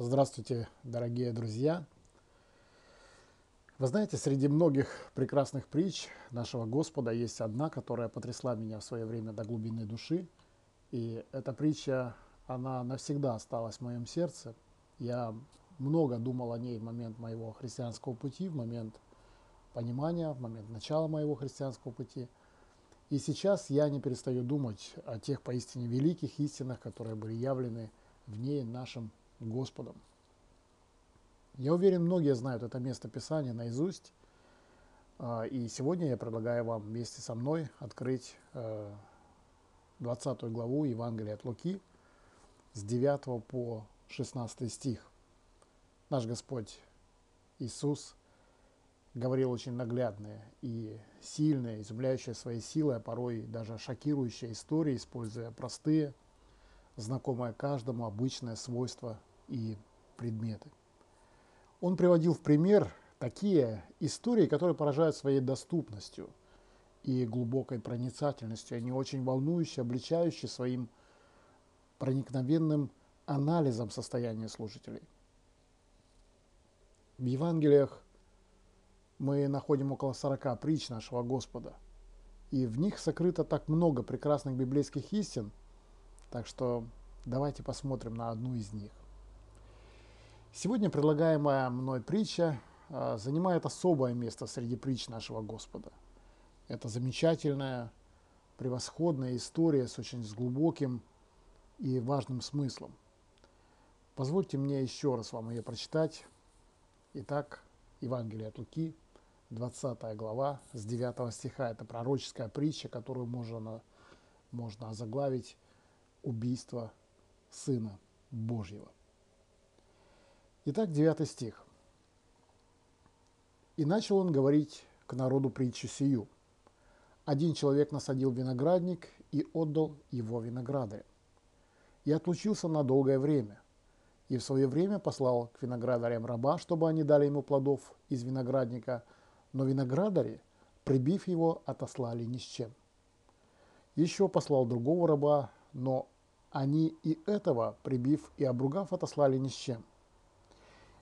Здравствуйте, дорогие друзья! Вы знаете, среди многих прекрасных притч нашего Господа есть одна, которая потрясла меня в свое время до глубины души. И эта притча, она навсегда осталась в моем сердце. Я много думал о ней в момент моего христианского пути, в момент понимания, в момент начала моего христианского пути. И сейчас я не перестаю думать о тех поистине великих истинах, которые были явлены в ней нашим Господом. Я уверен, многие знают это место Писания наизусть. А, и сегодня я предлагаю вам вместе со мной открыть 20 э, главу Евангелия от Луки с 9 по 16 стих. Наш Господь Иисус говорил очень наглядные и сильные, изумляющие своей силой, а порой даже шокирующие истории, используя простые, знакомые каждому обычное свойства и предметы. Он приводил в пример такие истории, которые поражают своей доступностью и глубокой проницательностью. Они очень волнующие, обличающие своим проникновенным анализом состояния служителей. В Евангелиях мы находим около 40 притч нашего Господа. И в них сокрыто так много прекрасных библейских истин, так что давайте посмотрим на одну из них. Сегодня предлагаемая мной притча а, занимает особое место среди притч нашего Господа. Это замечательная, превосходная история с очень глубоким и важным смыслом. Позвольте мне еще раз вам ее прочитать. Итак, Евангелие от Луки, 20 глава, с 9 стиха. Это пророческая притча, которую можно, можно озаглавить «Убийство Сына Божьего». Итак, 9 стих. «И начал он говорить к народу притчу сию. Один человек насадил виноградник и отдал его виноградарям. И отлучился на долгое время. И в свое время послал к виноградарям раба, чтобы они дали ему плодов из виноградника, но виноградари, прибив его, отослали ни с чем. Еще послал другого раба, но они и этого, прибив и обругав, отослали ни с чем –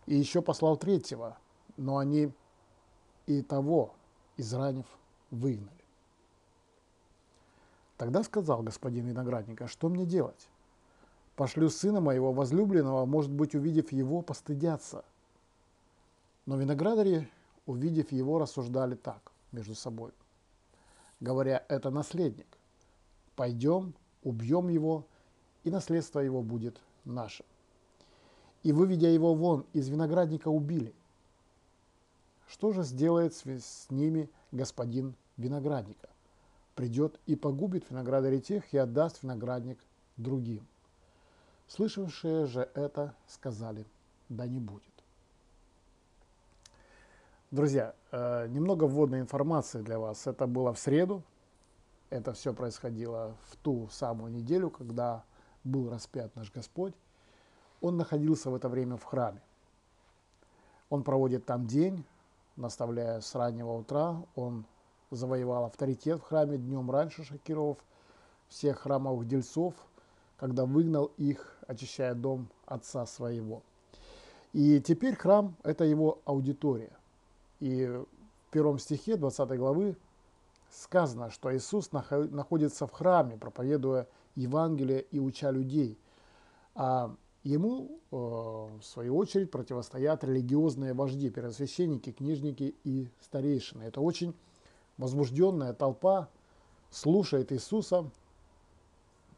и еще послал третьего, но они и того, изранив, выгнали. Тогда сказал господин виноградник, а что мне делать? Пошлю сына моего возлюбленного, может быть, увидев его, постыдятся. Но виноградари, увидев его, рассуждали так между собой, говоря, это наследник. Пойдем, убьем его, и наследство его будет наше и, выведя его вон из виноградника, убили. Что же сделает с ними господин виноградника? Придет и погубит виноградарей тех и отдаст виноградник другим. Слышавшие же это сказали, да не будет. Друзья, э, немного вводной информации для вас. Это было в среду. Это все происходило в ту самую неделю, когда был распят наш Господь. Он находился в это время в храме. Он проводит там день, наставляя с раннего утра. Он завоевал авторитет в храме днем раньше, шокировав всех храмовых дельцов, когда выгнал их, очищая дом отца своего. И теперь храм – это его аудитория. И в первом стихе 20 главы сказано, что Иисус находится в храме, проповедуя Евангелие и уча людей. А Ему, э, в свою очередь, противостоят религиозные вожди, первосвященники, книжники и старейшины. Это очень возбужденная толпа слушает Иисуса,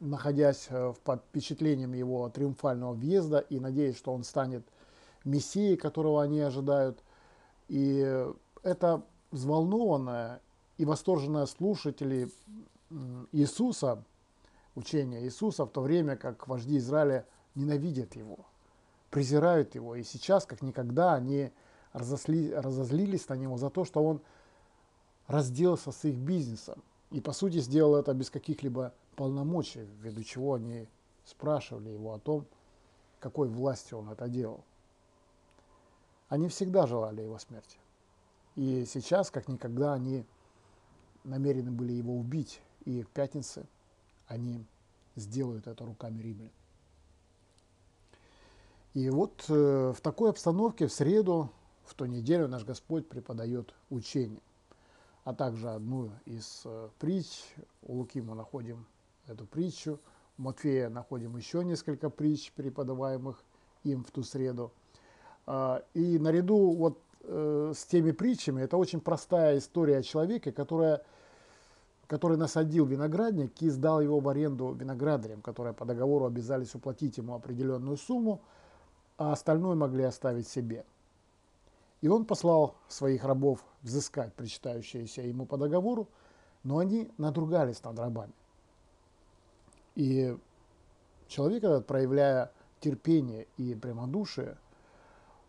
находясь э, под впечатлением его триумфального въезда и надеясь, что он станет мессией, которого они ожидают. И это взволнованное и восторженное слушатели Иисуса, учения Иисуса, в то время как вожди Израиля – ненавидят его, презирают его. И сейчас, как никогда, они разосли, разозлились на него за то, что он разделался с их бизнесом. И, по сути, сделал это без каких-либо полномочий, ввиду чего они спрашивали его о том, какой властью он это делал. Они всегда желали его смерти. И сейчас, как никогда, они намерены были его убить. И к пятнице они сделают это руками римлян. И вот э, в такой обстановке в среду, в ту неделю наш Господь преподает учение, а также одну из э, притч. У Луки мы находим эту притчу, у Матфея находим еще несколько притч, преподаваемых им в ту среду. А, и наряду вот э, с теми притчами, это очень простая история о человеке, которая который насадил виноградник и сдал его в аренду виноградарям, которые по договору обязались уплатить ему определенную сумму, а остальное могли оставить себе. И он послал своих рабов взыскать причитающиеся ему по договору, но они надругались над рабами. И человек этот, проявляя терпение и прямодушие,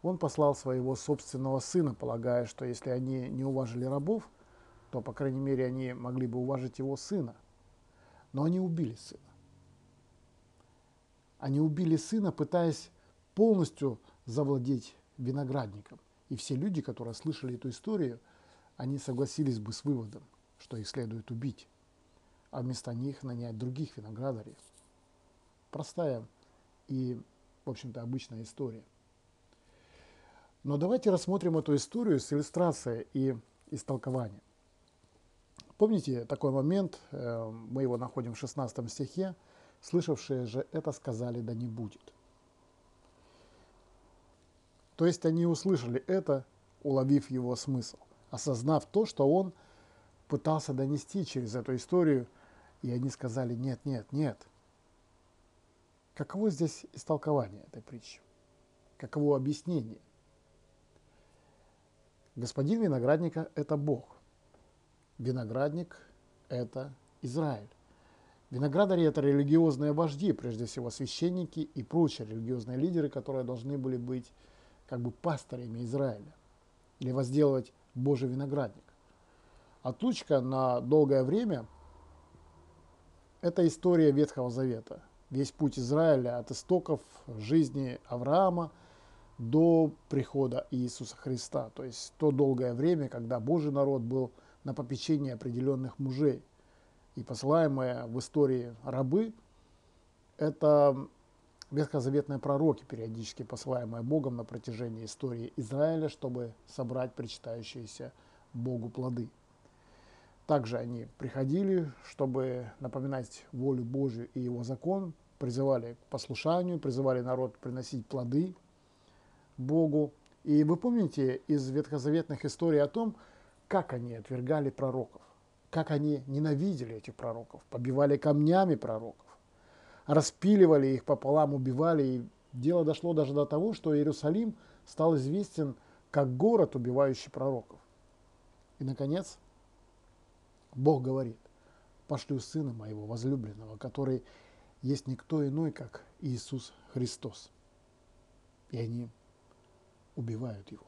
он послал своего собственного сына, полагая, что если они не уважили рабов – то, по крайней мере, они могли бы уважить его сына. Но они убили сына. Они убили сына, пытаясь полностью завладеть виноградником. И все люди, которые слышали эту историю, они согласились бы с выводом, что их следует убить, а вместо них нанять других виноградарей. Простая и, в общем-то, обычная история. Но давайте рассмотрим эту историю с иллюстрацией и истолкованием. Помните такой момент, э, мы его находим в 16 стихе, слышавшие же это сказали, да не будет. То есть они услышали это, уловив его смысл, осознав то, что он пытался донести через эту историю, и они сказали, нет, нет, нет. Каково здесь истолкование этой притчи? Каково объяснение? Господин виноградника – это Бог виноградник – это Израиль. Виноградари – это религиозные вожди, прежде всего священники и прочие религиозные лидеры, которые должны были быть как бы пастырями Израиля или возделывать Божий виноградник. Отлучка на долгое время – это история Ветхого Завета. Весь путь Израиля от истоков жизни Авраама до прихода Иисуса Христа. То есть то долгое время, когда Божий народ был – на попечение определенных мужей. И посылаемые в истории рабы – это ветхозаветные пророки, периодически посылаемые Богом на протяжении истории Израиля, чтобы собрать причитающиеся Богу плоды. Также они приходили, чтобы напоминать волю Божию и его закон, призывали к послушанию, призывали народ приносить плоды Богу. И вы помните из ветхозаветных историй о том, как они отвергали пророков, как они ненавидели этих пророков, побивали камнями пророков, распиливали их пополам, убивали. И дело дошло даже до того, что Иерусалим стал известен как город, убивающий пророков. И, наконец, Бог говорит, пошлю Сына Моего возлюбленного, который есть никто иной, как Иисус Христос. И они убивают его.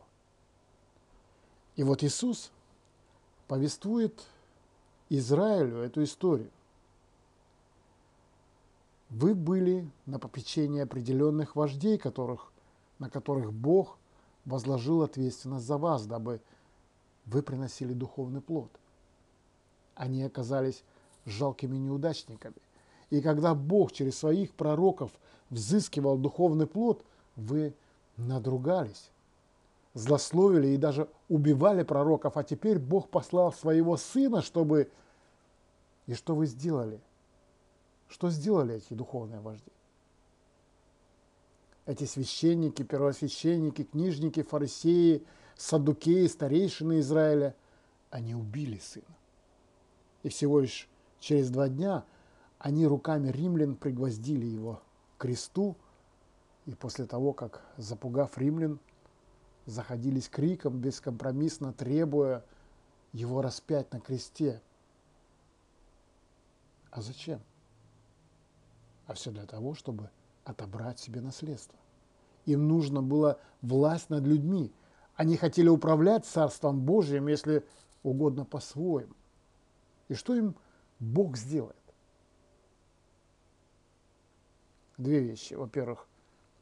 И вот Иисус повествует Израилю эту историю. Вы были на попечении определенных вождей, которых, на которых Бог возложил ответственность за вас, дабы вы приносили духовный плод. Они оказались жалкими неудачниками. И когда Бог через своих пророков взыскивал духовный плод, вы надругались злословили и даже убивали пророков, а теперь Бог послал своего сына, чтобы... И что вы сделали? Что сделали эти духовные вожди? Эти священники, первосвященники, книжники, фарисеи, садукеи, старейшины Израиля, они убили сына. И всего лишь через два дня они руками римлян пригвоздили его к кресту, и после того, как, запугав римлян, заходились криком, бескомпромиссно требуя его распять на кресте. А зачем? А все для того, чтобы отобрать себе наследство. Им нужно было власть над людьми. Они хотели управлять Царством Божьим, если угодно по-своему. И что им Бог сделает? Две вещи. Во-первых,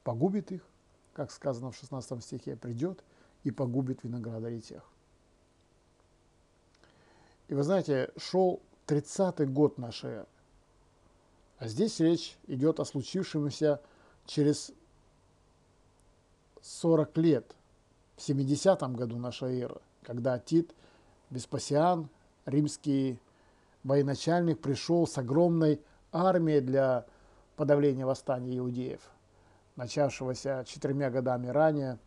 погубит их, как сказано в 16 стихе, придет и погубит виноградарей тех. И вы знаете, шел 30-й год нашей эры. А здесь речь идет о случившемся через 40 лет, в 70 году нашей эры, когда Тит Веспасиан, римский военачальник, пришел с огромной армией для подавления восстания иудеев, начавшегося четырьмя годами ранее,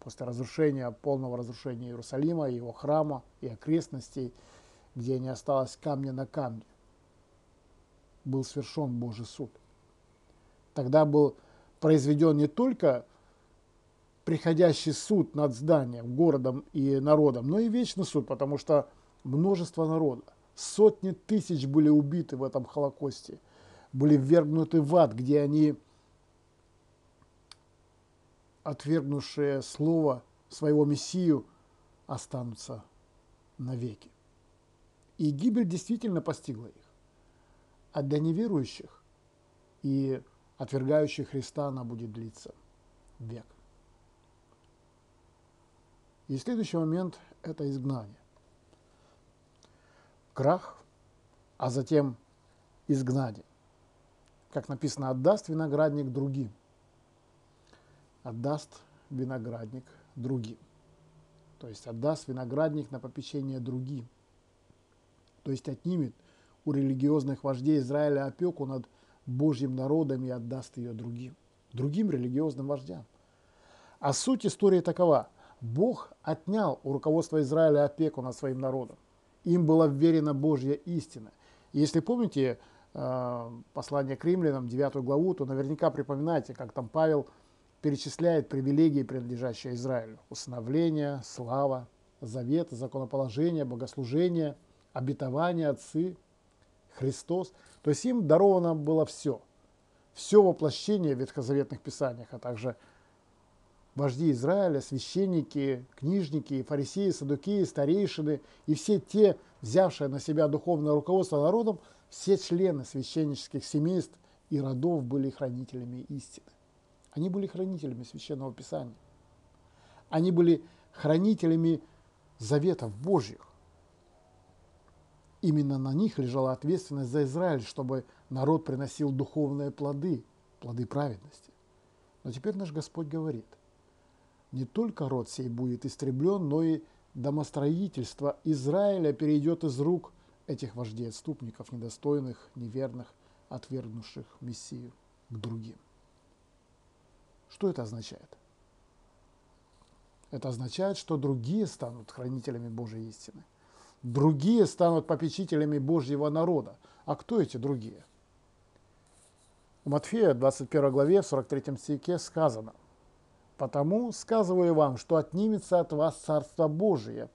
после разрушения, полного разрушения Иерусалима, его храма и окрестностей, где не осталось камня на камне, был свершен Божий суд. Тогда был произведен не только приходящий суд над зданием, городом и народом, но и вечный суд, потому что множество народа, сотни тысяч были убиты в этом Холокосте, были ввергнуты в ад, где они, отвергнувшие слово своего Мессию, останутся навеки. И гибель действительно постигла их. А для неверующих и отвергающих Христа она будет длиться век. И следующий момент – это изгнание. Крах, а затем изгнание. Как написано, отдаст виноградник другим. Отдаст виноградник другим. То есть отдаст виноградник на попечение другим. То есть отнимет у религиозных вождей Израиля опеку над Божьим народом и отдаст ее другим. Другим религиозным вождям. А суть истории такова – Бог отнял у руководства Израиля опеку над своим народом. Им была вверена Божья истина. Если помните э, послание к римлянам, 9 главу, то наверняка припоминаете, как там Павел перечисляет привилегии, принадлежащие Израилю. Усыновление, слава, завет, законоположение, богослужение, обетование, отцы, Христос. То есть им даровано было все. Все воплощение в ветхозаветных писаниях, а также вожди Израиля, священники, книжники, фарисеи, садукеи, старейшины и все те, взявшие на себя духовное руководство народом, все члены священнических семейств и родов были хранителями истины. Они были хранителями священного писания. Они были хранителями заветов Божьих. Именно на них лежала ответственность за Израиль, чтобы народ приносил духовные плоды, плоды праведности. Но теперь наш Господь говорит – не только род сей будет истреблен, но и домостроительство Израиля перейдет из рук этих вождей отступников, недостойных, неверных, отвергнувших Мессию к другим. Что это означает? Это означает, что другие станут хранителями Божьей истины. Другие станут попечителями Божьего народа. А кто эти другие? У Матфея, 21 главе, в 43 стихе сказано – Потому сказываю вам, что отнимется от вас Царство Божие,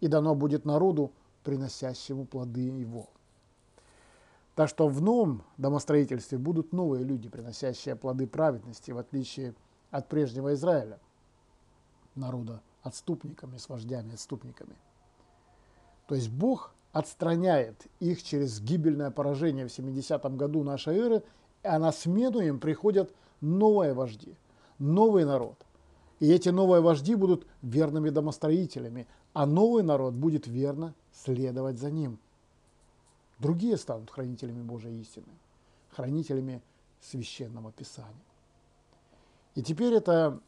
и дано будет народу, приносящему плоды его. Так что в новом домостроительстве будут новые люди, приносящие плоды праведности, в отличие от прежнего Израиля, народа отступниками, с вождями отступниками. То есть Бог отстраняет их через гибельное поражение в 70 году нашей эры, а на смену им приходят новые вожди – новый народ. И эти новые вожди будут верными домостроителями, а новый народ будет верно следовать за ним. Другие станут хранителями Божьей истины, хранителями священного Писания. И теперь это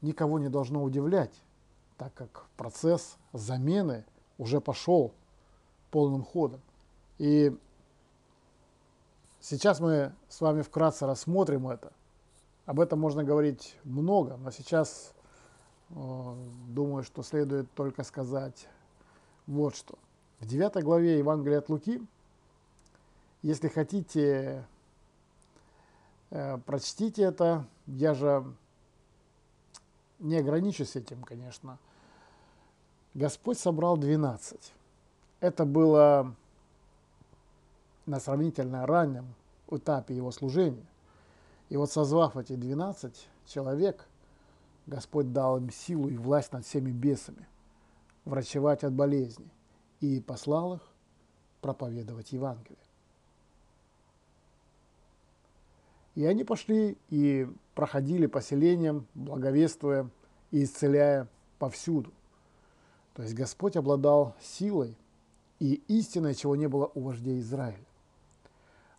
никого не должно удивлять, так как процесс замены уже пошел полным ходом. И сейчас мы с вами вкратце рассмотрим это. Об этом можно говорить много, но сейчас э, думаю, что следует только сказать вот что. В 9 главе Евангелия от Луки, если хотите, э, прочтите это. Я же не ограничусь этим, конечно. Господь собрал 12. Это было на сравнительно раннем этапе его служения. И вот созвав эти 12 человек, Господь дал им силу и власть над всеми бесами, врачевать от болезней, и послал их проповедовать Евангелие. И они пошли и проходили поселением, благовествуя и исцеляя повсюду. То есть Господь обладал силой и истиной, чего не было у вождей Израиля.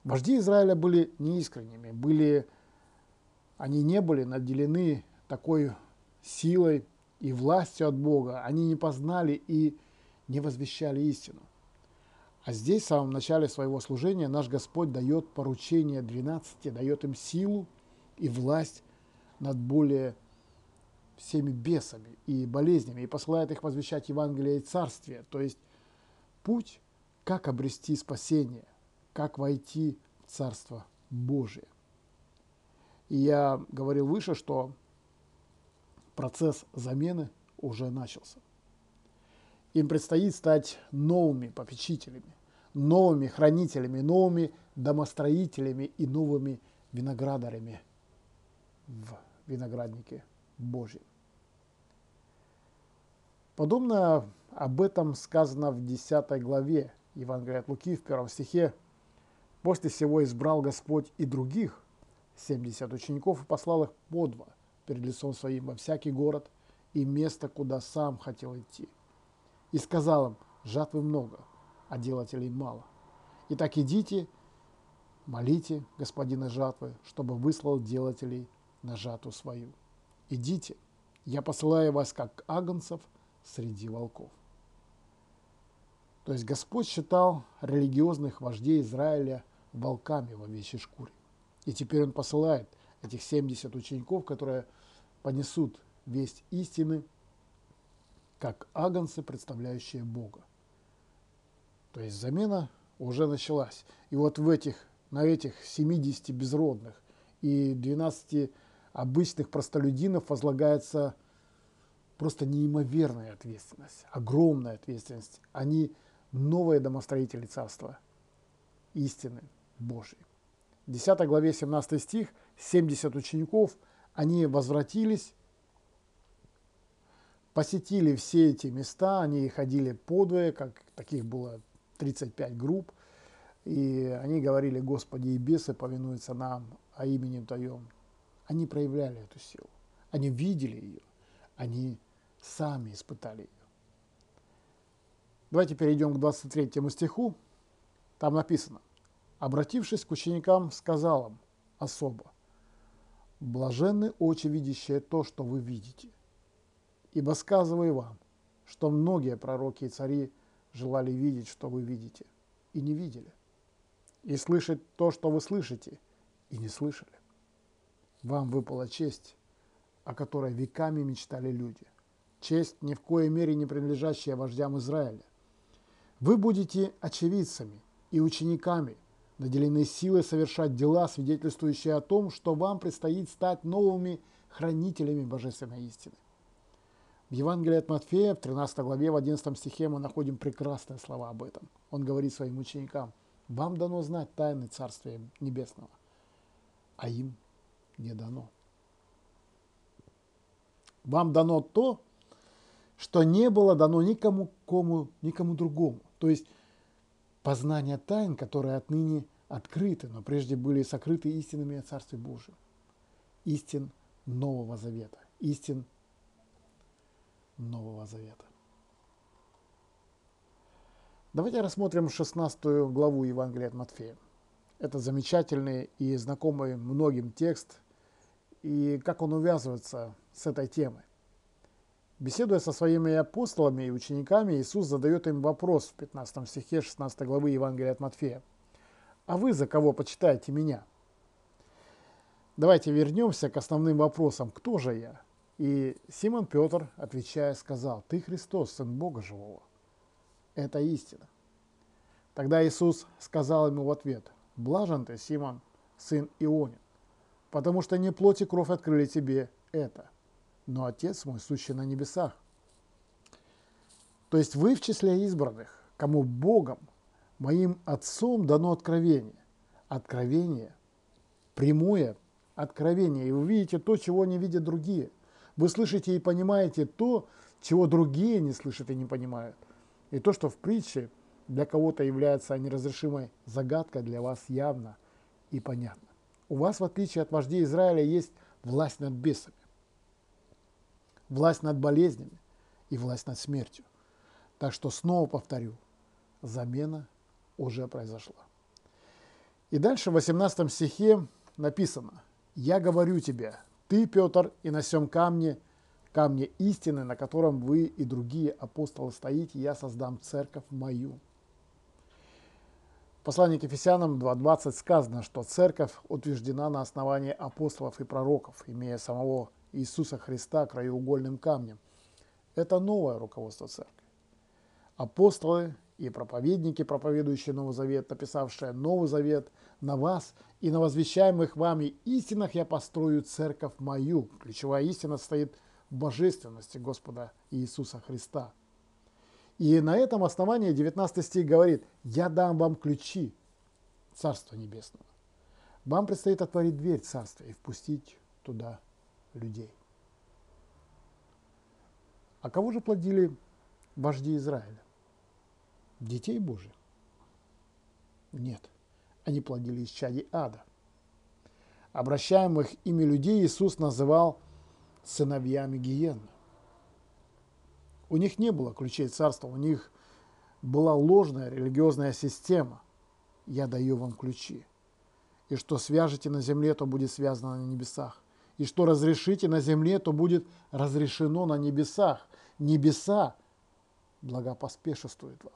Вожди Израиля были неискренними, были они не были наделены такой силой и властью от Бога, они не познали и не возвещали истину. А здесь, в самом начале своего служения, наш Господь дает поручение 12, дает им силу и власть над более всеми бесами и болезнями, и посылает их возвещать Евангелие и Царствие, то есть путь, как обрести спасение, как войти в Царство Божие. И я говорил выше, что процесс замены уже начался. Им предстоит стать новыми попечителями, новыми хранителями, новыми домостроителями и новыми виноградарями в винограднике Божьем. Подобно об этом сказано в 10 главе Евангелия от Луки в первом стихе. «После всего избрал Господь и других, 70 учеников, и послал их по два перед лицом своим во всякий город и место, куда сам хотел идти. И сказал им, жатвы много, а делателей мало. Итак, идите, молите господина жатвы, чтобы выслал делателей на жатву свою. Идите, я посылаю вас, как агнцев, среди волков. То есть Господь считал религиозных вождей Израиля волками в овечьей шкуре. И теперь Он посылает этих 70 учеников, которые понесут весть истины, как агнцы, представляющие Бога. То есть замена уже началась. И вот в этих, на этих 70 безродных и 12 обычных простолюдинов возлагается просто неимоверная ответственность, огромная ответственность. Они новые домостроители царства истины Божьей. В 10 главе 17 стих 70 учеников, они возвратились, посетили все эти места, они ходили подвое, как таких было 35 групп, и они говорили, Господи, и бесы повинуются нам, а именем Твоем. Они проявляли эту силу, они видели ее, они сами испытали ее. Давайте перейдем к 23 стиху. Там написано, обратившись к ученикам, сказал им особо, «Блаженны очи, видящие то, что вы видите. Ибо сказываю вам, что многие пророки и цари желали видеть, что вы видите, и не видели, и слышать то, что вы слышите, и не слышали. Вам выпала честь, о которой веками мечтали люди – честь ни в коей мере не принадлежащая вождям Израиля. Вы будете очевидцами и учениками, наделены силой совершать дела, свидетельствующие о том, что вам предстоит стать новыми хранителями божественной истины. В Евангелии от Матфея, в 13 главе, в 11 стихе мы находим прекрасные слова об этом. Он говорит своим ученикам, вам дано знать тайны Царствия Небесного, а им не дано. Вам дано то, что не было дано никому, кому, никому другому. То есть познание тайн, которые отныне открыты, но прежде были сокрыты истинами о Царстве Божьем. Истин Нового Завета. Истин Нового Завета. Давайте рассмотрим 16 главу Евангелия от Матфея. Это замечательный и знакомый многим текст, и как он увязывается с этой темой. Беседуя со своими апостолами и учениками, Иисус задает им вопрос в 15 стихе 16 главы Евангелия от Матфея. «А вы за кого почитаете меня?» Давайте вернемся к основным вопросам. Кто же я? И Симон Петр, отвечая, сказал, «Ты Христос, Сын Бога Живого». Это истина. Тогда Иисус сказал ему в ответ, «Блажен ты, Симон, сын Ионин, потому что не плоть и кровь открыли тебе это, но Отец мой сущий на небесах. То есть вы в числе избранных, кому Богом, моим Отцом дано откровение. Откровение, прямое откровение. И вы видите то, чего не видят другие. Вы слышите и понимаете то, чего другие не слышат и не понимают. И то, что в притче для кого-то является неразрешимой загадкой, для вас явно и понятно. У вас, в отличие от вождей Израиля, есть власть над бесами власть над болезнями и власть над смертью. Так что снова повторю, замена уже произошла. И дальше в 18 стихе написано, «Я говорю тебе, Ты, Петр, и на сем камне, камне истины, на котором вы и другие апостолы стоите, я создам церковь мою. В послании к Ефесянам 2.20 сказано, что церковь утверждена на основании апостолов и пророков, имея самого Иисуса Христа краеугольным камнем. Это новое руководство церкви. Апостолы и проповедники, проповедующие Новый Завет, написавшие Новый Завет, на вас и на возвещаемых вами истинах я построю церковь мою. Ключевая истина стоит в божественности Господа Иисуса Христа. И на этом основании 19 стих говорит, «Я дам вам ключи Царства Небесного». Вам предстоит отворить дверь Царства и впустить туда людей. А кого же плодили вожди Израиля? Детей Божьих? Нет, они плодили из чади ада. Обращаемых ими людей Иисус называл сыновьями гиенны. У них не было ключей царства, у них была ложная религиозная система. Я даю вам ключи. И что свяжете на земле, то будет связано на небесах. И что разрешите на земле, то будет разрешено на небесах. Небеса благопоспешествуют вам.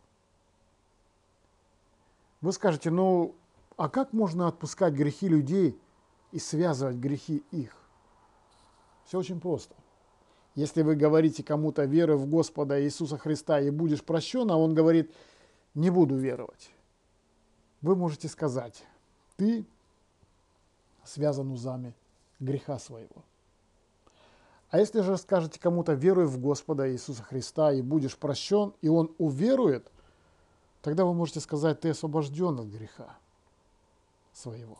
Вы скажете, ну, а как можно отпускать грехи людей и связывать грехи их? Все очень просто. Если вы говорите кому-то веры в Господа Иисуса Христа и будешь прощен, а он говорит, не буду веровать, вы можете сказать, ты связан узами греха своего. А если же скажете кому-то, веруй в Господа Иисуса Христа и будешь прощен, и он уверует, тогда вы можете сказать, ты освобожден от греха своего.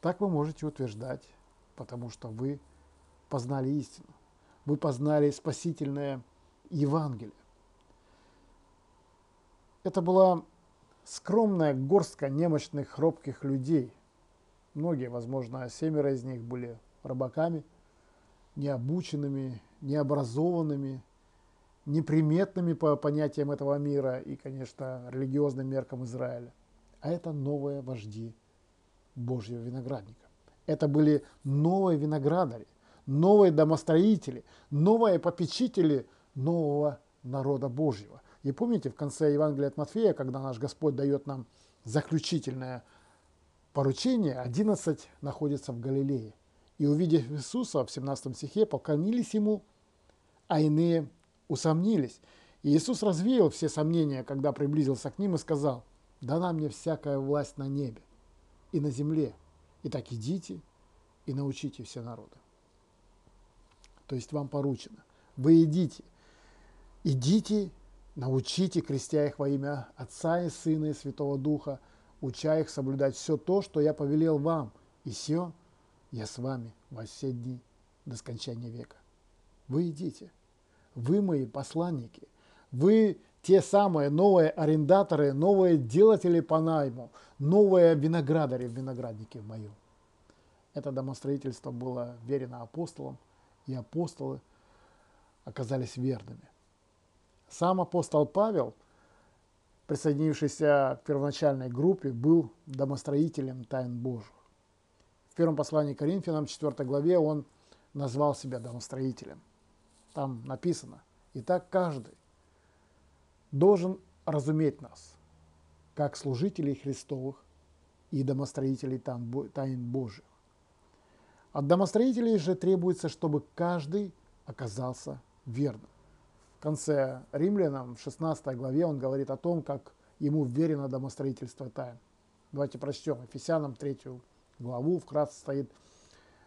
Так вы можете утверждать, потому что вы познали истину. Вы познали спасительное Евангелие. Это была скромная горстка немощных, хрупких людей – Многие, возможно, семеро из них были рыбаками, необученными, необразованными, неприметными по понятиям этого мира и, конечно, религиозным меркам Израиля. А это новые вожди Божьего виноградника. Это были новые виноградари, новые домостроители, новые попечители нового народа Божьего. И помните, в конце Евангелия от Матфея, когда наш Господь дает нам заключительное поручение 11 находится в Галилее. И увидев Иисуса в 17 стихе, поклонились Ему, а иные усомнились. И Иисус развеял все сомнения, когда приблизился к ним и сказал, «Дана мне всякая власть на небе и на земле. Итак, идите и научите все народы». То есть вам поручено. Вы идите. Идите, научите, крестя их во имя Отца и Сына и Святого Духа – уча их соблюдать все то, что я повелел вам, и все я с вами во все дни до скончания века. Вы идите, вы мои посланники, вы те самые новые арендаторы, новые делатели по найму, новые виноградари в винограднике моем. Это домостроительство было верено апостолам, и апостолы оказались верными. Сам апостол Павел – присоединившийся к первоначальной группе, был домостроителем тайн Божьих. В первом послании к Коринфянам, 4 главе, он назвал себя домостроителем. Там написано, «Итак, каждый должен разуметь нас, как служителей Христовых и домостроителей тайн Божьих. От домостроителей же требуется, чтобы каждый оказался верным в конце Римлянам, в 16 главе, он говорит о том, как ему верено домостроительство тайн. Давайте прочтем Ефесянам 3 главу, вкратце стоит,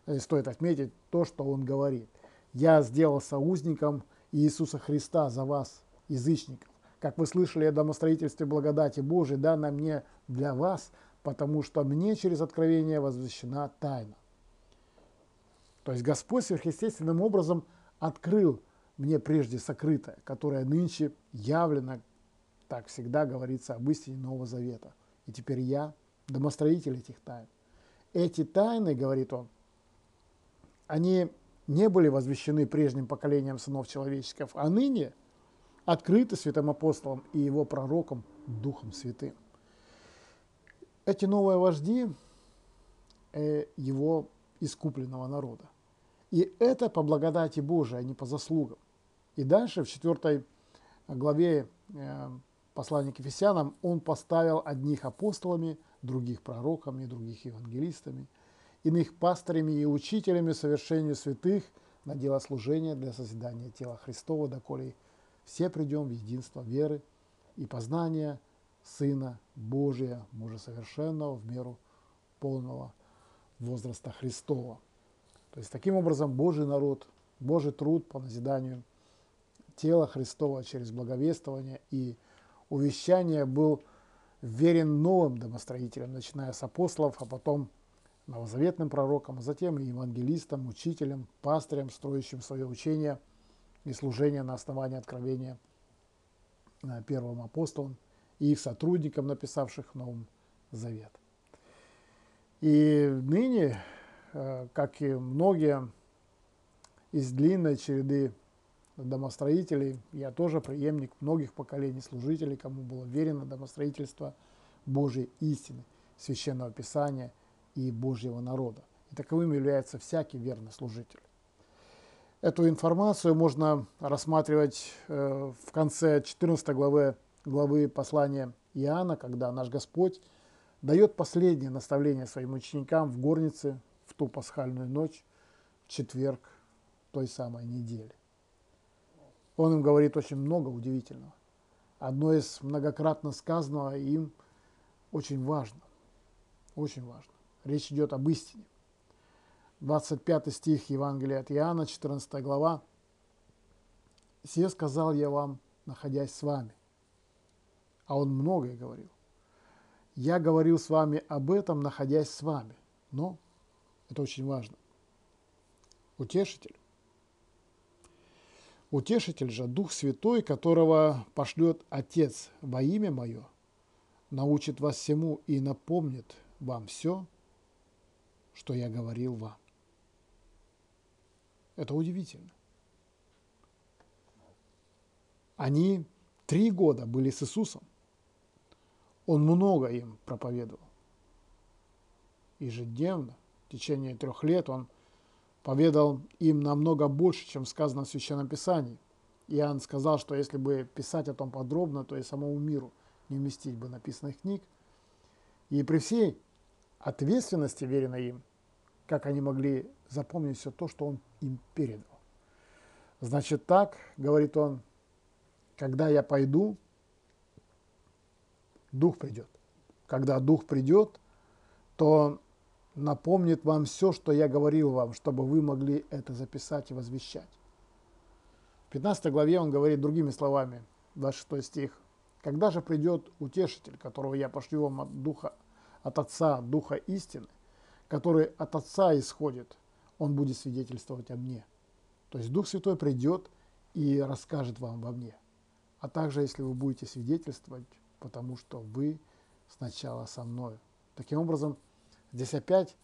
э, стоит отметить то, что он говорит. «Я сделал соузником Иисуса Христа за вас, язычников. Как вы слышали о домостроительстве благодати Божией, данной мне для вас, потому что мне через откровение возвещена тайна». То есть Господь сверхъестественным образом открыл мне прежде сокрытое, которое нынче явлено, так всегда говорится об истине Нового Завета. И теперь я домостроитель этих тайн. Эти тайны, говорит он, они не были возвещены прежним поколением сынов человеческих, а ныне открыты святым апостолом и его пророком Духом Святым. Эти новые вожди, э, его искупленного народа. И это по благодати Божией, а не по заслугам. И дальше в 4 главе э, послания к Ефесянам он поставил одних апостолами, других пророками, других евангелистами, иных пастырями и учителями совершению святых на дело служения для созидания тела Христова, доколе все придем в единство веры и познания Сына Божия, мужа совершенного в меру полного возраста Христова. То есть таким образом Божий народ, Божий труд по назиданию тела Христова через благовествование и увещание был верен новым домостроителям, начиная с апостолов, а потом новозаветным пророкам, а затем и евангелистам, учителям, пастырям, строящим свое учение и служение на основании откровения э, первым апостолам и их сотрудникам, написавших Новым Завет. И ныне, э, как и многие из длинной череды домостроителей, я тоже преемник многих поколений служителей, кому было верено домостроительство Божьей истины, Священного Писания и Божьего народа. И таковым является всякий верный служитель. Эту информацию можно рассматривать э, в конце 14 главы, главы послания Иоанна, когда наш Господь дает последнее наставление своим ученикам в горнице в ту пасхальную ночь, в четверг той самой недели. Он им говорит очень много удивительного. Одно из многократно сказанного им очень важно. Очень важно. Речь идет об истине. 25 стих Евангелия от Иоанна, 14 глава. «Все сказал я вам, находясь с вами». А он многое говорил. Я говорил с вами об этом, находясь с вами. Но это очень важно. Утешитель. Утешитель же, Дух Святой, которого пошлет Отец во имя Мое, научит вас всему и напомнит вам все, что я говорил вам. Это удивительно. Они три года были с Иисусом. Он много им проповедовал. Ежедневно, в течение трех лет он поведал им намного больше, чем сказано в Священном Писании. Иоанн сказал, что если бы писать о том подробно, то и самому миру не вместить бы написанных книг. И при всей ответственности, веренной им, как они могли запомнить все то, что он им передал. Значит так, говорит он, когда я пойду, Дух придет. Когда Дух придет, то напомнит вам все, что я говорил вам, чтобы вы могли это записать и возвещать. В 15 главе он говорит другими словами, 26 стих. «Когда же придет утешитель, которого я пошлю вам от, духа, от Отца, Духа истины, который от Отца исходит, он будет свидетельствовать о мне». То есть Дух Святой придет и расскажет вам во мне. А также, если вы будете свидетельствовать, потому что вы сначала со мной. Таким образом, здесь опять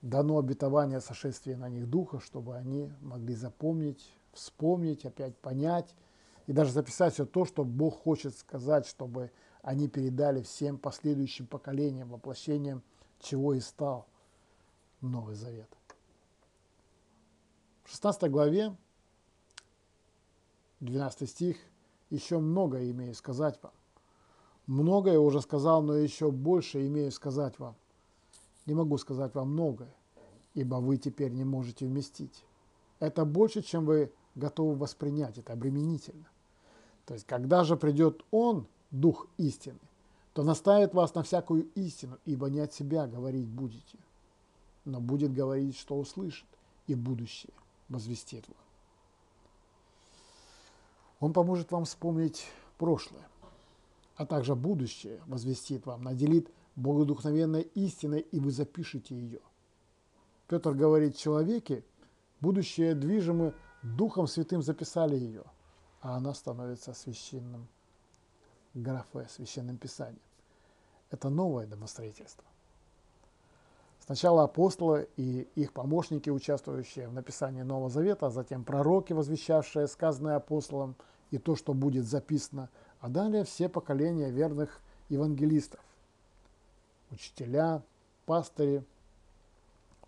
дано обетование сошествия на них Духа, чтобы они могли запомнить, вспомнить, опять понять и даже записать все то, что Бог хочет сказать, чтобы они передали всем последующим поколениям, воплощением чего и стал Новый Завет. В 16 главе, 12 стих, еще многое имею сказать вам, Многое уже сказал, но еще больше имею сказать вам. Не могу сказать вам многое, ибо вы теперь не можете вместить. Это больше, чем вы готовы воспринять, это обременительно. То есть, когда же придет Он, Дух истины, то наставит вас на всякую истину, ибо не от себя говорить будете, но будет говорить, что услышит, и будущее возвестит вам. Он поможет вам вспомнить прошлое, а также будущее возвестит вам, наделит богодухновенной истиной, и вы запишете ее. Петр говорит, человеки, будущее движимы Духом Святым записали ее, а она становится священным графе, священным писанием. Это новое домостроительство. Сначала апостолы и их помощники, участвующие в написании Нового Завета, а затем пророки, возвещавшие сказанное апостолом и то, что будет записано – а далее все поколения верных евангелистов, учителя, пастыри,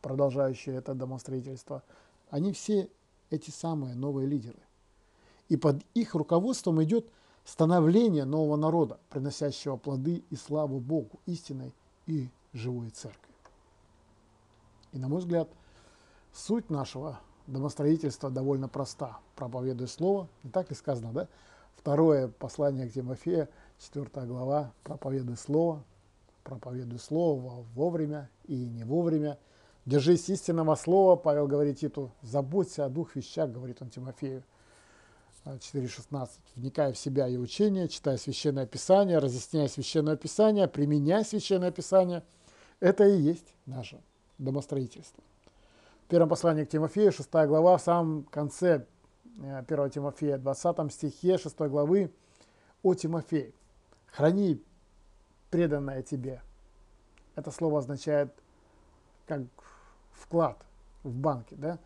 продолжающие это домостроительство, они все эти самые новые лидеры. И под их руководством идет становление нового народа, приносящего плоды и славу Богу, истинной и живой церкви. И, на мой взгляд, суть нашего домостроительства довольно проста. Проповедуя слово, не так ли сказано, да? Второе послание к Тимофею, 4 глава, проповедуй слово, проповедуй слово вовремя и не вовремя. Держись истинного слова, Павел говорит Титу, заботься о двух вещах, говорит он Тимофею. 4.16. Вникая в себя и учение, читая Священное Писание, разъясняя Священное Писание, применяя Священное Писание. Это и есть наше домостроительство. В первом послании к Тимофею, 6 глава, в самом конце 1 э, Тимофея, 20 стихе 6 главы, «О Тимофей, храни преданное тебе». Это слово означает как вклад в банке, да?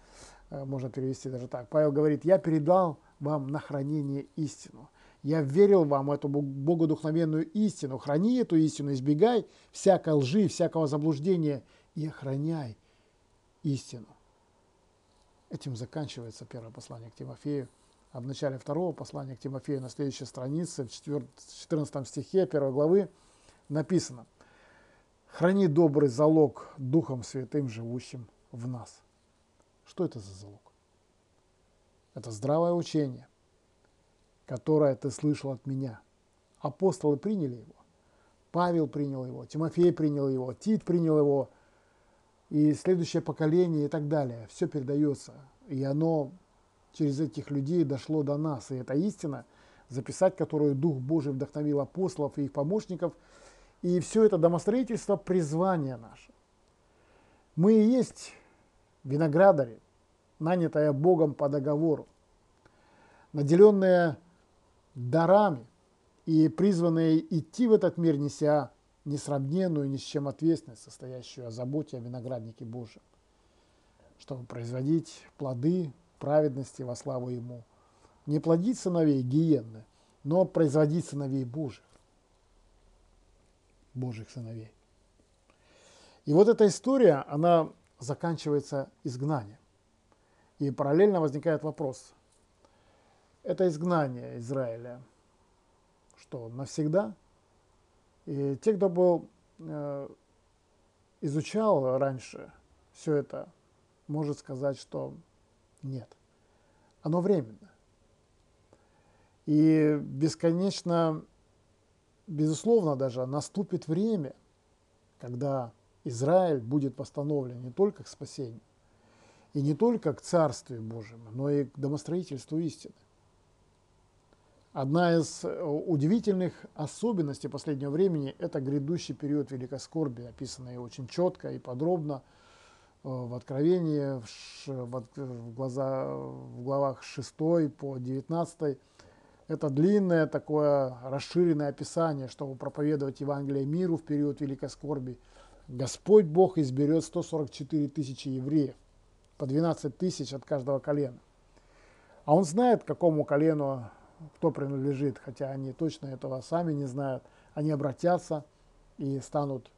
Э, можно перевести даже так. Павел говорит, я передал вам на хранение истину. Я верил вам эту богодухновенную истину. Храни эту истину, избегай всякой лжи, всякого заблуждения и охраняй истину. Этим заканчивается первое послание к Тимофею. А в начале второго послания к Тимофею на следующей странице, в 14 стихе первой главы, написано «Храни добрый залог Духом Святым, живущим в нас». Что это за залог? Это здравое учение, которое ты слышал от меня. Апостолы приняли его, Павел принял его, Тимофей принял его, Тит принял его, и следующее поколение и так далее. Все передается. И оно через этих людей дошло до нас. И это истина, записать которую Дух Божий вдохновил апостолов и их помощников. И все это домостроительство – призвание наше. Мы и есть виноградари, нанятая Богом по договору, наделенные дарами и призванные идти в этот мир, неся несравненную ни с чем ответственность, состоящую о заботе о винограднике Божьем, чтобы производить плоды праведности во славу Ему. Не плодить сыновей гиенны, но производить сыновей Божьих, Божьих сыновей. И вот эта история, она заканчивается изгнанием. И параллельно возникает вопрос. Это изгнание Израиля, что навсегда – и те, кто был, э, изучал раньше все это, может сказать, что нет. Оно временно. И бесконечно, безусловно даже, наступит время, когда Израиль будет восстановлен не только к спасению, и не только к Царствию Божьему, но и к домостроительству истины. Одна из э, удивительных особенностей последнего времени – это грядущий период великой скорби, описанный очень четко и подробно э, в Откровении, в, глаза, в главах 6 по 19. Это длинное такое расширенное описание, чтобы проповедовать Евангелие миру в период великой скорби. Господь Бог изберет 144 тысячи евреев, по 12 тысяч от каждого колена. А Он знает, какому колену кто принадлежит, хотя они точно этого сами не знают, они обратятся и станут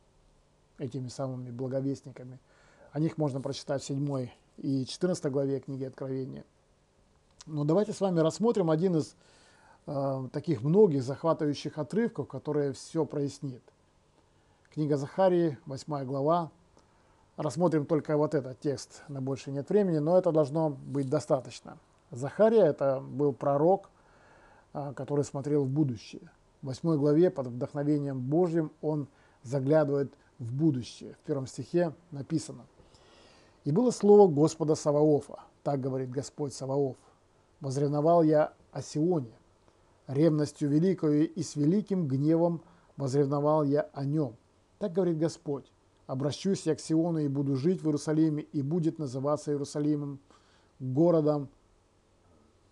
этими самыми благовестниками. О них можно прочитать в 7 и 14 главе книги Откровения. Но давайте с вами рассмотрим один из э, таких многих захватывающих отрывков, которые все прояснит. Книга Захарии, 8 глава. Рассмотрим только вот этот текст, на больше нет времени, но это должно быть достаточно. Захария – это был пророк, а, который смотрел в будущее. В восьмой главе под вдохновением Божьим он заглядывает в будущее. В первом стихе написано «И было слово Господа Саваофа, так говорит Господь Саваоф, возревновал я о Сионе, ревностью великою и с великим гневом возревновал я о нем. Так говорит Господь, обращусь я к Сиону и буду жить в Иерусалиме, и будет называться Иерусалимом городом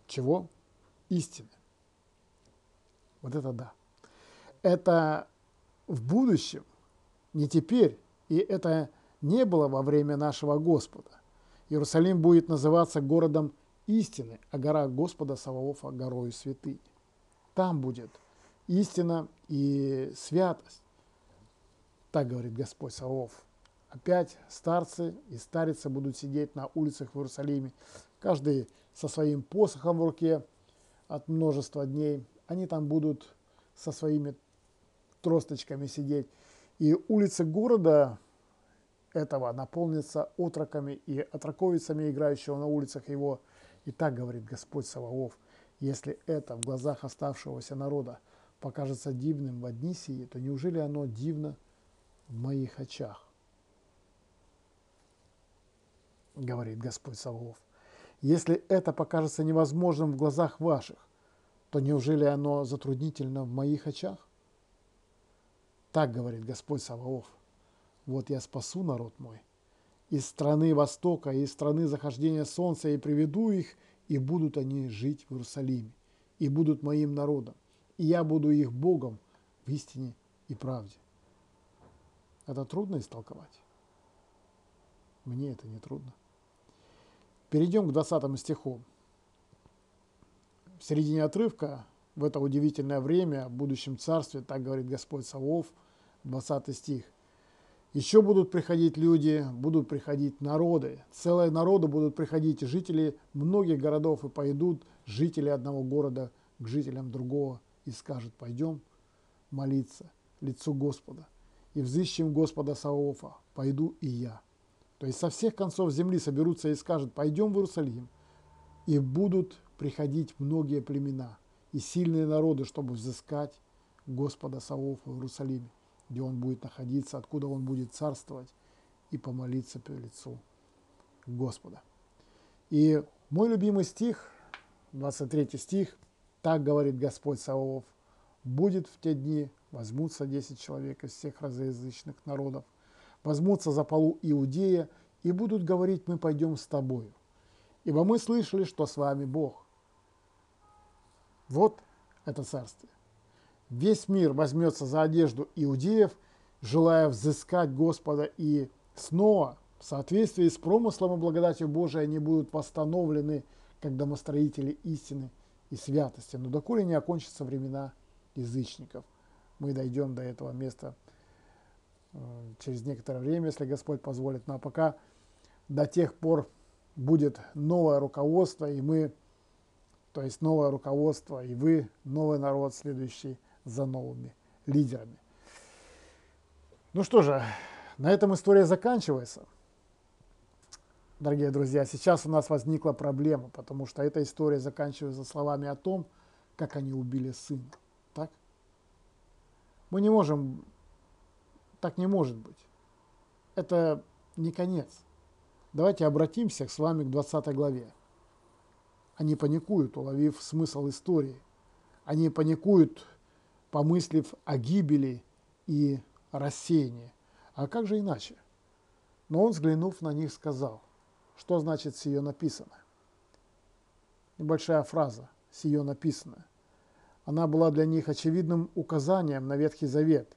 чего? Истины. Вот это да. Это в будущем, не теперь, и это не было во время нашего Господа. Иерусалим будет называться городом истины, а гора Господа Саваофа горою святынь. Там будет истина и святость. Так говорит Господь Саваоф. Опять старцы и старицы будут сидеть на улицах в Иерусалиме, каждый со своим посохом в руке от множества дней. Они там будут со своими тросточками сидеть. И улицы города этого наполнятся отроками и отроковицами, играющего на улицах его. И так говорит Господь Саваоф, если это в глазах оставшегося народа покажется дивным в одни сии, то неужели оно дивно в моих очах? Говорит Господь Саваоф. Если это покажется невозможным в глазах ваших, то неужели оно затруднительно в моих очах? Так говорит Господь Саваоф. Вот я спасу народ мой из страны Востока, из страны захождения солнца, и приведу их, и будут они жить в Иерусалиме, и будут моим народом, и я буду их Богом в истине и правде. Это трудно истолковать? Мне это не трудно. Перейдем к 20 стиху. В середине отрывка, в это удивительное время, в будущем царстве, так говорит Господь Савов, 20 стих. Еще будут приходить люди, будут приходить народы. Целые народы будут приходить, жители многих городов, и пойдут жители одного города к жителям другого и скажут, пойдем молиться лицу Господа и взыщем Господа Саофа, пойду и я. То есть со всех концов земли соберутся и скажут, пойдем в Иерусалим, и будут приходить многие племена и сильные народы, чтобы взыскать Господа Саофа в Иерусалиме где он будет находиться, откуда он будет царствовать, и помолиться перед лицу Господа. И мой любимый стих, 23 стих, так говорит Господь Саваоф, будет в те дни, возьмутся 10 человек из всех разноязычных народов, возьмутся за полу Иудея и будут говорить, мы пойдем с тобою, ибо мы слышали, что с вами Бог. Вот это царствие. Весь мир возьмется за одежду иудеев, желая взыскать Господа, и снова в соответствии с промыслом и благодатью Божией они будут восстановлены как домостроители истины и святости. Но доколе не окончатся времена язычников. Мы дойдем до этого места э, через некоторое время, если Господь позволит. Но ну, а пока до тех пор будет новое руководство, и мы, то есть новое руководство, и вы, новый народ, следующий за новыми лидерами. Ну что же, на этом история заканчивается. Дорогие друзья, сейчас у нас возникла проблема, потому что эта история заканчивается словами о том, как они убили сына. Так? Мы не можем, так не может быть. Это не конец. Давайте обратимся с вами к 20 главе. Они паникуют, уловив смысл истории. Они паникуют, помыслив о гибели и рассеянии. А как же иначе? Но он, взглянув на них, сказал, что значит «сие написано». Небольшая фраза «сие написано». Она была для них очевидным указанием на Ветхий Завет.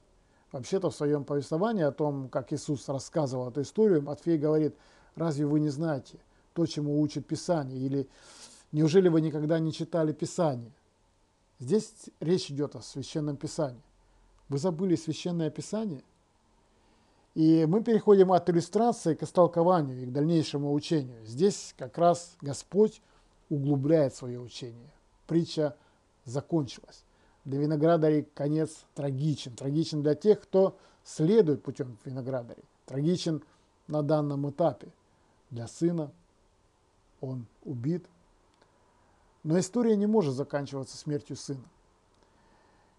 Вообще-то в своем повествовании о том, как Иисус рассказывал эту историю, Матфей говорит, разве вы не знаете то, чему учит Писание? Или неужели вы никогда не читали Писание? Здесь речь идет о Священном Писании. Вы забыли Священное Писание? И мы переходим от иллюстрации к истолкованию и к дальнейшему учению. Здесь как раз Господь углубляет свое учение. Притча закончилась. Для виноградарей конец трагичен. Трагичен для тех, кто следует путем виноградарей. Трагичен на данном этапе. Для сына он убит, но история не может заканчиваться смертью сына.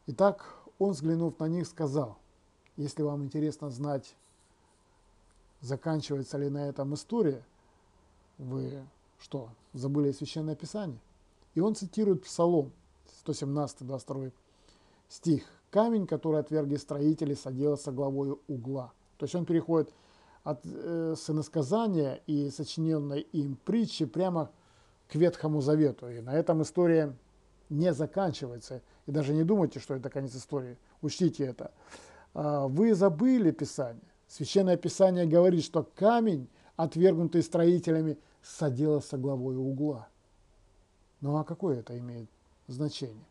Итак, он, взглянув на них, сказал, если вам интересно знать, заканчивается ли на этом история, вы что, забыли Священное Писание? И он цитирует Псалом, 117-22 стих. «Камень, который отвергли строители, соделался главой угла». То есть он переходит от э, сыносказания и сочиненной им притчи прямо к Ветхому Завету. И на этом история не заканчивается. И даже не думайте, что это конец истории. Учтите это. А, вы забыли Писание. Священное Писание говорит, что камень, отвергнутый строителями, соделался главой угла. Ну а какое это имеет значение?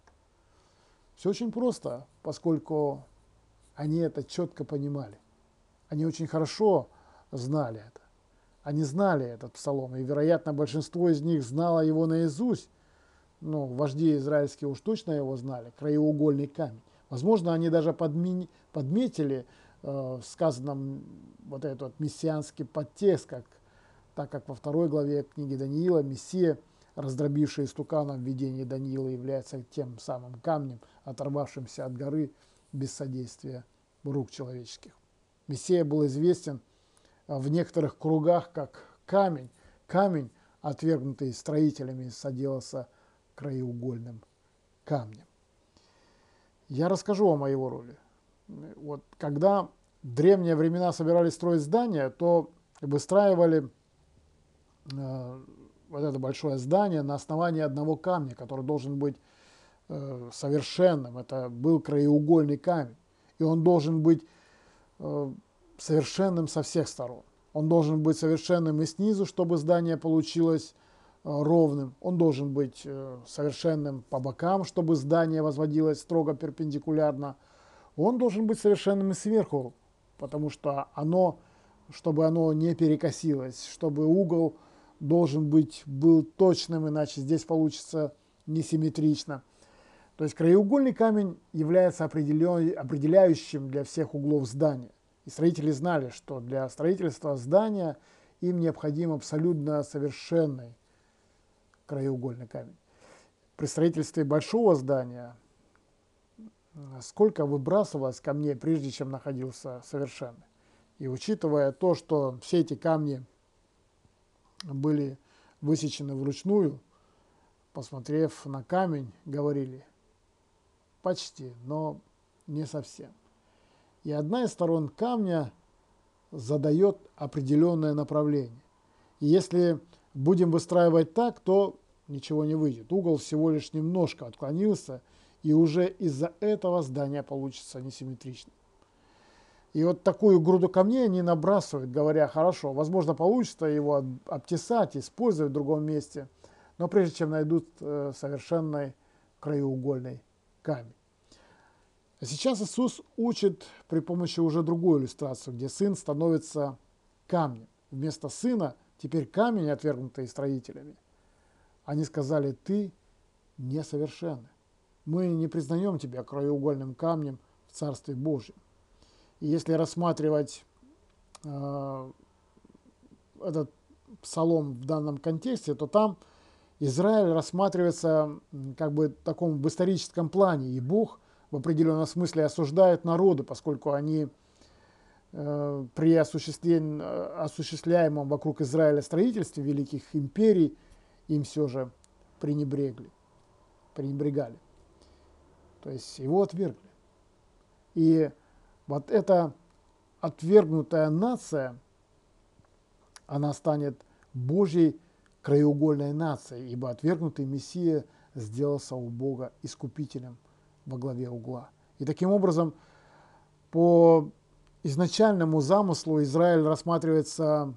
Все очень просто, поскольку они это четко понимали. Они очень хорошо знали это. Они знали этот псалом, и, вероятно, большинство из них знало его наизусть. Ну, вожди израильские уж точно его знали, краеугольный камень. Возможно, они даже подмени, подметили э, сказанном вот этот мессианский подтекст, как, так как во второй главе книги Даниила Мессия, раздробивший истукана в видении Даниила, является тем самым камнем, оторвавшимся от горы без содействия рук человеческих. Мессия был известен в некоторых кругах как камень, камень, отвергнутый строителями, соделался краеугольным камнем. Я расскажу вам о его роли. Вот, когда в древние времена собирались строить здания, то выстраивали э, вот это большое здание на основании одного камня, который должен быть э, совершенным. Это был краеугольный камень. И он должен быть э, совершенным со всех сторон. Он должен быть совершенным и снизу, чтобы здание получилось э, ровным. Он должен быть э, совершенным по бокам, чтобы здание возводилось строго перпендикулярно. Он должен быть совершенным и сверху, потому что оно, чтобы оно не перекосилось, чтобы угол должен быть был точным, иначе здесь получится несимметрично. То есть краеугольный камень является определяющим для всех углов здания. И строители знали, что для строительства здания им необходим абсолютно совершенный краеугольный камень. При строительстве большого здания сколько выбрасывалось камней, прежде чем находился совершенный. И учитывая то, что все эти камни были высечены вручную, посмотрев на камень, говорили, почти, но не совсем. И одна из сторон камня задает определенное направление. И если будем выстраивать так, то ничего не выйдет. Угол всего лишь немножко отклонился, и уже из-за этого здание получится несимметричным. И вот такую груду камней они набрасывают, говоря, хорошо, возможно, получится его обтесать, использовать в другом месте, но прежде чем найдут э, совершенный краеугольный камень. А сейчас Иисус учит при помощи уже другой иллюстрации, где сын становится камнем. Вместо сына теперь камень, отвергнутый строителями. Они сказали, ты несовершенный. Мы не признаем тебя краеугольным камнем в Царстве Божьем. И если рассматривать э, этот псалом в данном контексте, то там Израиль рассматривается как бы в таком в историческом плане, и Бог в определенном смысле осуждает народы, поскольку они э, при осуществляемом вокруг Израиля строительстве великих империй им все же пренебрегли, пренебрегали. То есть его отвергли. И вот эта отвергнутая нация, она станет Божьей краеугольной нацией, ибо отвергнутый Мессия сделался у Бога искупителем – во главе угла. И таким образом, по изначальному замыслу Израиль рассматривается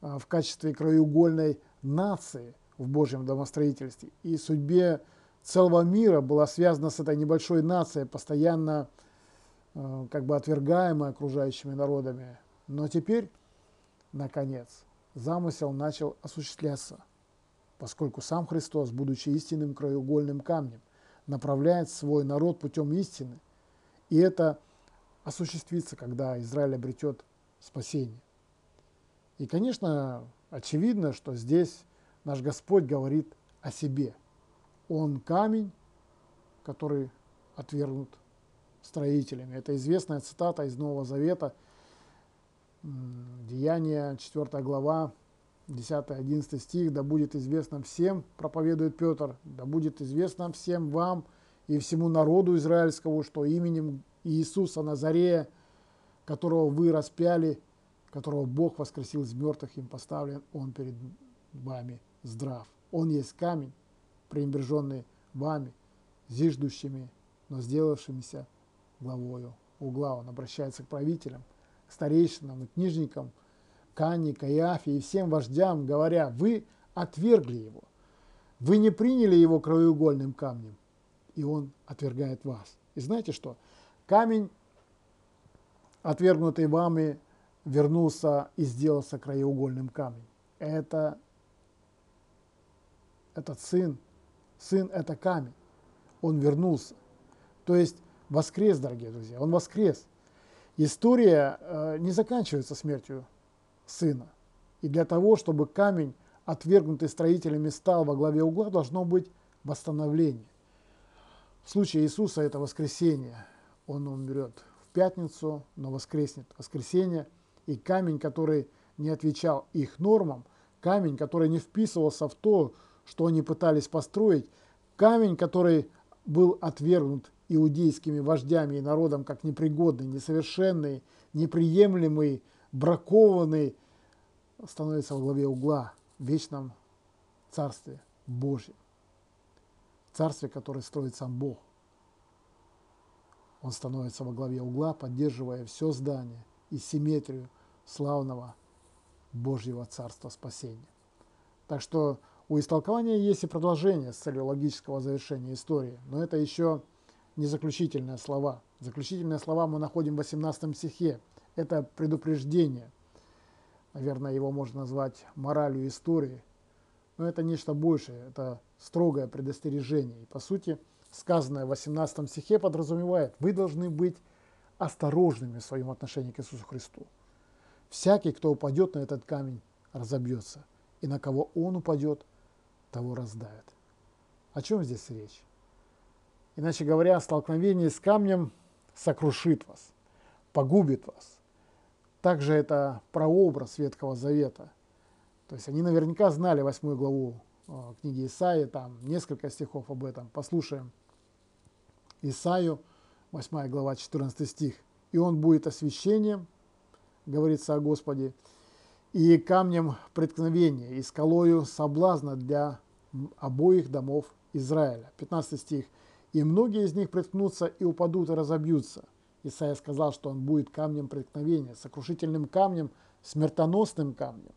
а, в качестве краеугольной нации в Божьем домостроительстве. И судьбе целого мира была связана с этой небольшой нацией, постоянно а, как бы отвергаемой окружающими народами. Но теперь, наконец, замысел начал осуществляться, поскольку сам Христос, будучи истинным краеугольным камнем, направляет свой народ путем истины. И это осуществится, когда Израиль обретет спасение. И, конечно, очевидно, что здесь наш Господь говорит о себе. Он камень, который отвергнут строителями. Это известная цитата из Нового Завета, Деяния, 4 глава, 10-11 стих, да будет известно всем, проповедует Петр, да будет известно всем вам и всему народу израильскому, что именем Иисуса Назарея, которого вы распяли, которого Бог воскресил из мертвых, им поставлен, Он перед вами здрав. Он есть камень, пренебреженный вами, зиждущими, но сделавшимися главою угла. Он обращается к правителям, к старейшинам и книжникам – Кане, Каиафе и всем вождям, говоря, вы отвергли его, вы не приняли его краеугольным камнем, и он отвергает вас. И знаете что? Камень, отвергнутый вами, вернулся и сделался краеугольным камнем. Это этот сын, сын это камень, он вернулся. То есть воскрес, дорогие друзья, он воскрес. История э, не заканчивается смертью сына. И для того, чтобы камень, отвергнутый строителями, стал во главе угла, должно быть восстановление. В случае Иисуса это воскресение. Он умрет в пятницу, но воскреснет воскресенье. И камень, который не отвечал их нормам, камень, который не вписывался в то, что они пытались построить, камень, который был отвергнут иудейскими вождями и народом как непригодный, несовершенный, неприемлемый, бракованный, становится во главе угла в вечном Царстве Божьем. Царстве, которое строит сам Бог. Он становится во главе угла, поддерживая все здание и симметрию славного Божьего Царства спасения. Так что у истолкования есть и продолжение с целью логического завершения истории, но это еще не заключительные слова. Заключительные слова мы находим в 18 стихе. Это предупреждение. Наверное, его можно назвать моралью истории. Но это нечто большее, это строгое предостережение. И по сути, сказанное в 18 стихе подразумевает, вы должны быть осторожными в своем отношении к Иисусу Христу. Всякий, кто упадет на этот камень, разобьется, и на кого он упадет, того раздавит. О чем здесь речь? Иначе говоря, столкновение с камнем сокрушит вас, погубит вас. Также это прообраз Ветхого Завета. То есть они наверняка знали восьмую главу э, книги Исаии, там несколько стихов об этом. Послушаем Исаию, 8 глава, 14 стих. «И он будет освящением, говорится о Господе, и камнем преткновения, и скалою соблазна для обоих домов Израиля. 15 стих. «И многие из них приткнутся и упадут и разобьются». Исаия сказал, что он будет камнем преткновения, сокрушительным камнем, смертоносным камнем.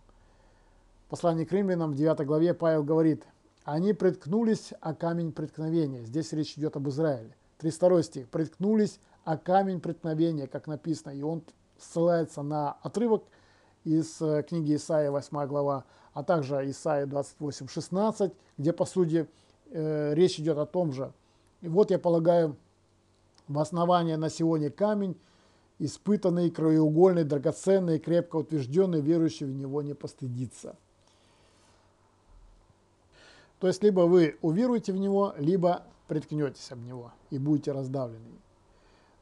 В послании к римлянам в 9 главе Павел говорит, «Они приткнулись о камень преткновения». Здесь речь идет об Израиле. 32 стих. «Приткнулись о камень преткновения», как написано. И он ссылается на отрывок из э, книги Исаия, 8 глава, а также Исаия 28, 16, где, по сути, э, речь идет о том же. И вот, я полагаю, в основание на сегодня камень, испытанный, краеугольный, драгоценный, крепко утвержденный, верующий в него не постыдится. То есть, либо вы уверуете в него, либо приткнетесь об него и будете раздавлены.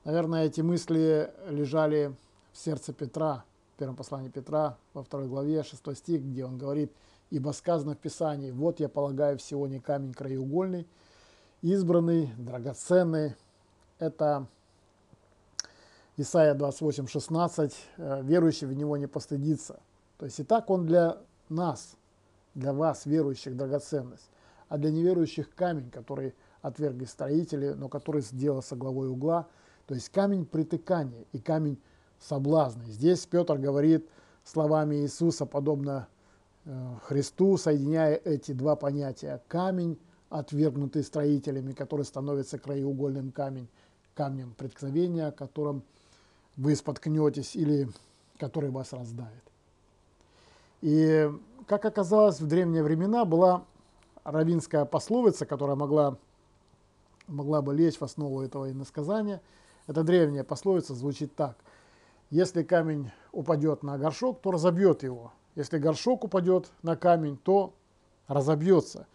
Наверное, эти мысли лежали в сердце Петра, в первом послании Петра, во второй главе, 6 стих, где он говорит, «Ибо сказано в Писании, вот я полагаю всего не камень краеугольный, избранный, драгоценный». Это Исайя 28, 16, «Э, верующий в него не постыдится. То есть и так он для нас, для вас, верующих, драгоценность, а для неверующих камень, который отвергли строители, но который сделался главой угла, то есть камень притыкания и камень соблазны. Здесь Петр говорит словами Иисуса, подобно э, Христу, соединяя эти два понятия. Камень, отвергнутый строителями, который становится краеугольным камень, камнем преткновения, которым вы споткнетесь или который вас раздавит. И, как оказалось, в древние времена была равинская пословица, которая могла, могла бы лечь в основу этого иносказания. Эта древняя пословица звучит так – если камень упадет на горшок, то разобьет его. Если горшок упадет на камень, то разобьется.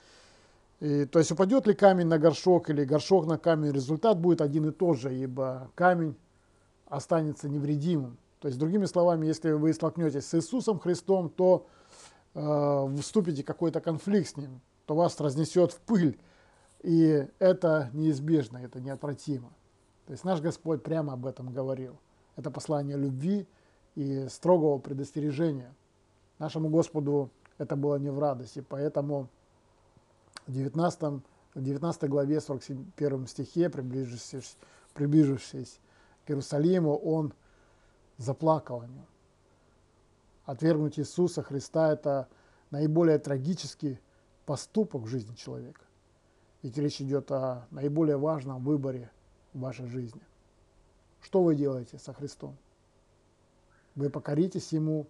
И, то есть упадет ли камень на горшок или горшок на камень, результат будет один и тот же, ибо камень останется невредимым. То есть, другими словами, если вы столкнетесь с Иисусом Христом, то э, вступите в какой-то конфликт с Ним, то вас разнесет в пыль. И это неизбежно, это неотвратимо. То есть наш Господь прямо об этом говорил. Это послание любви и строгого предостережения. Нашему Господу это было не в радости, поэтому в 19, в 19 главе 41 стихе, приближившись, приближившись к Иерусалиму, он заплакал о нем. Отвергнуть Иисуса Христа – это наиболее трагический поступок в жизни человека. Ведь речь идет о наиболее важном выборе в вашей жизни. Что вы делаете со Христом? Вы покоритесь Ему,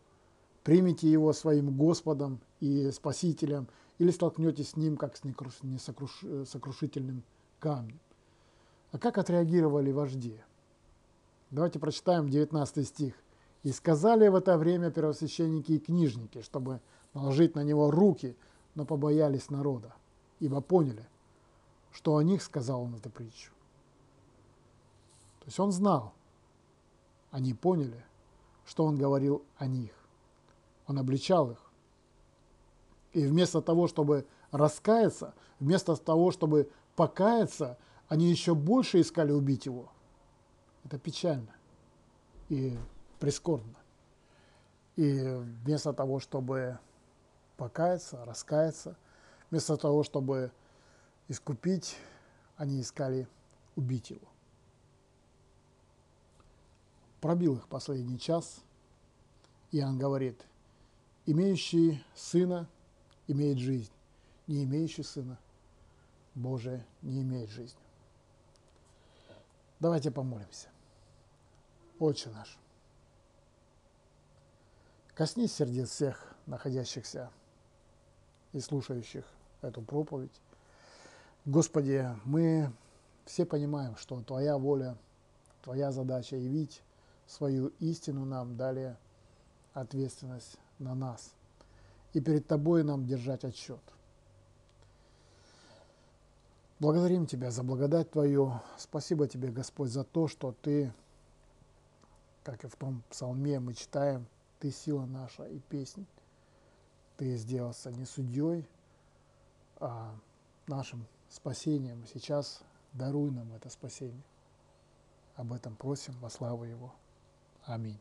примите Его своим Господом и Спасителем, или столкнетесь с Ним, как с несокрушительным камнем. А как отреагировали вожди? Давайте прочитаем 19 стих. «И сказали в это время первосвященники и книжники, чтобы наложить на него руки, но побоялись народа, ибо поняли, что о них сказал он эту притчу». То есть он знал, они поняли, что он говорил о них. Он обличал их. И вместо того, чтобы раскаяться, вместо того, чтобы покаяться, они еще больше искали убить его. Это печально и прискорбно. И вместо того, чтобы покаяться, раскаяться, вместо того, чтобы искупить, они искали убить его. Пробил их последний час. Иоанн говорит, имеющий сына имеет жизнь, не имеющий сына Божия не имеет жизни. Давайте помолимся. Отче наш, коснись сердец всех находящихся и слушающих эту проповедь. Господи, мы все понимаем, что Твоя воля, Твоя задача явить свою истину нам, далее ответственность на нас. И перед Тобой нам держать отчет. Благодарим Тебя за благодать Твою. Спасибо Тебе, Господь, за то, что Ты, как и в том псалме мы читаем, Ты сила наша и песнь. Ты сделался не судьей, а нашим спасением. Сейчас даруй нам это спасение. Об этом просим во славу Его. Аминь.